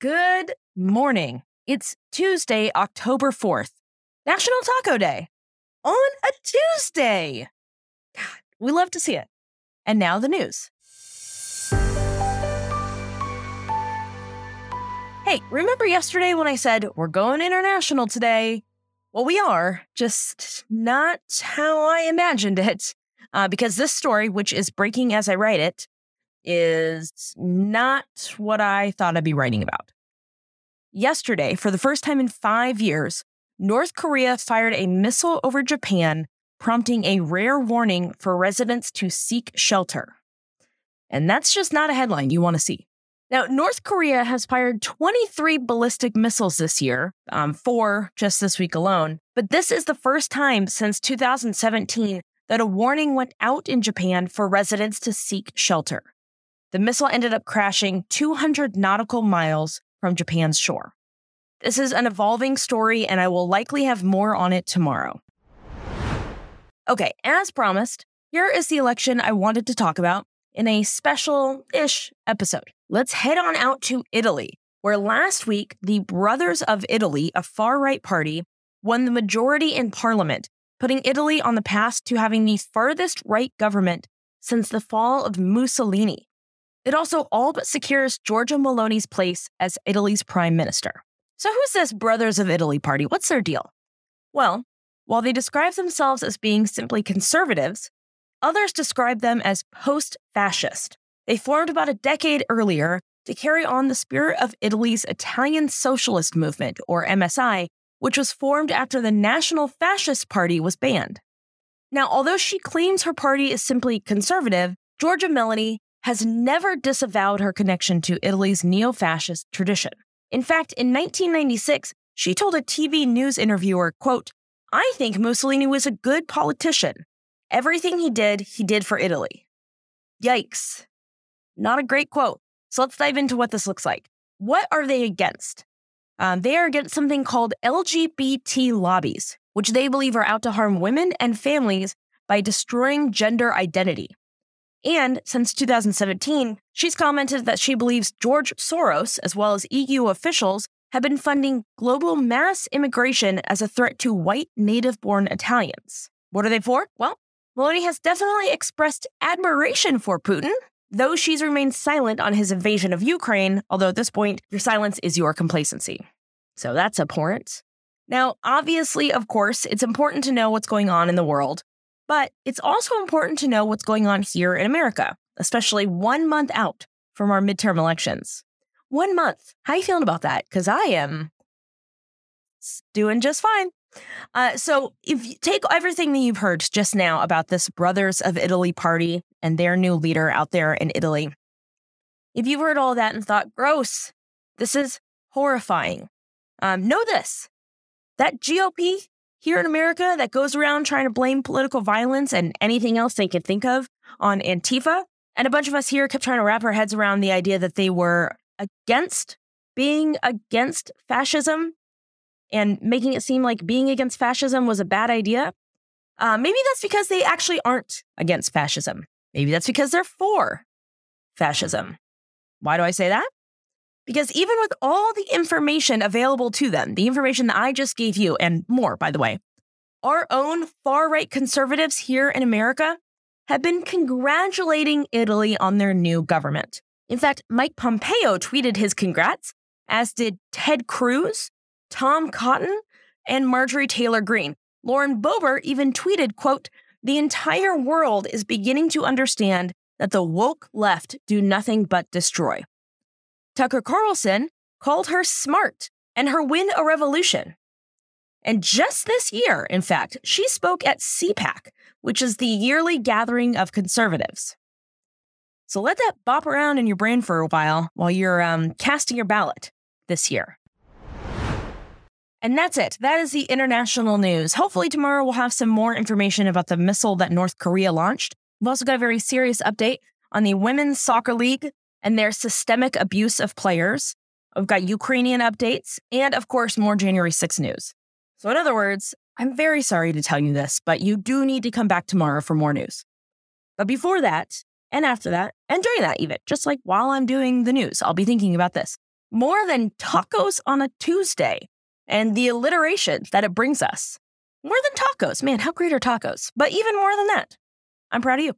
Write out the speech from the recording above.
Good morning. It's Tuesday, October 4th, National Taco Day on a Tuesday. God, we love to see it. And now the news. Hey, remember yesterday when I said we're going international today? Well, we are, just not how I imagined it. Uh, because this story, which is breaking as I write it, is not what I thought I'd be writing about. Yesterday, for the first time in five years, North Korea fired a missile over Japan, prompting a rare warning for residents to seek shelter. And that's just not a headline you want to see. Now, North Korea has fired 23 ballistic missiles this year, um, four just this week alone. But this is the first time since 2017 that a warning went out in Japan for residents to seek shelter. The missile ended up crashing 200 nautical miles from Japan's shore. This is an evolving story, and I will likely have more on it tomorrow. Okay, as promised, here is the election I wanted to talk about in a special ish episode. Let's head on out to Italy, where last week the Brothers of Italy, a far right party, won the majority in parliament, putting Italy on the path to having the farthest right government since the fall of Mussolini. It also all but secures Giorgia Meloni's place as Italy's prime minister. So, who's this Brothers of Italy party? What's their deal? Well, while they describe themselves as being simply conservatives, others describe them as post fascist. They formed about a decade earlier to carry on the spirit of Italy's Italian Socialist Movement, or MSI, which was formed after the National Fascist Party was banned. Now, although she claims her party is simply conservative, Giorgia Meloni has never disavowed her connection to Italy's neo fascist tradition. In fact, in 1996, she told a TV news interviewer, quote, I think Mussolini was a good politician. Everything he did, he did for Italy. Yikes. Not a great quote. So let's dive into what this looks like. What are they against? Um, they are against something called LGBT lobbies, which they believe are out to harm women and families by destroying gender identity. And since 2017, she's commented that she believes George Soros, as well as EU officials, have been funding global mass immigration as a threat to white native born Italians. What are they for? Well, Meloni has definitely expressed admiration for Putin, though she's remained silent on his invasion of Ukraine, although at this point, your silence is your complacency. So that's abhorrent. Now, obviously, of course, it's important to know what's going on in the world, but it's also important to know what's going on here in America, especially one month out from our midterm elections. One month. How you feeling about that? Because I am doing just fine. Uh, so, if you take everything that you've heard just now about this Brothers of Italy party and their new leader out there in Italy, if you've heard all that and thought, gross, this is horrifying, um, know this that GOP here in America that goes around trying to blame political violence and anything else they can think of on Antifa, and a bunch of us here kept trying to wrap our heads around the idea that they were against being against fascism and making it seem like being against fascism was a bad idea. Uh, maybe that's because they actually aren't against fascism. Maybe that's because they're for fascism. Why do I say that? Because even with all the information available to them, the information that I just gave you, and more, by the way, our own far right conservatives here in America have been congratulating Italy on their new government. In fact, Mike Pompeo tweeted his congrats, as did Ted Cruz, Tom Cotton, and Marjorie Taylor Greene. Lauren Boebert even tweeted, quote, the entire world is beginning to understand that the woke left do nothing but destroy. Tucker Carlson called her smart and her win a revolution. And just this year, in fact, she spoke at CPAC, which is the yearly gathering of conservatives. So let that bop around in your brain for a while while you're um, casting your ballot this year. And that's it. That is the international news. Hopefully, tomorrow we'll have some more information about the missile that North Korea launched. We've also got a very serious update on the Women's Soccer League and their systemic abuse of players. We've got Ukrainian updates and, of course, more January 6 news. So, in other words, I'm very sorry to tell you this, but you do need to come back tomorrow for more news. But before that, and after that, and during that, even, just like while I'm doing the news, I'll be thinking about this. more than tacos on a Tuesday and the alliteration that it brings us. More than tacos. Man, how great are tacos? But even more than that, I'm proud of you.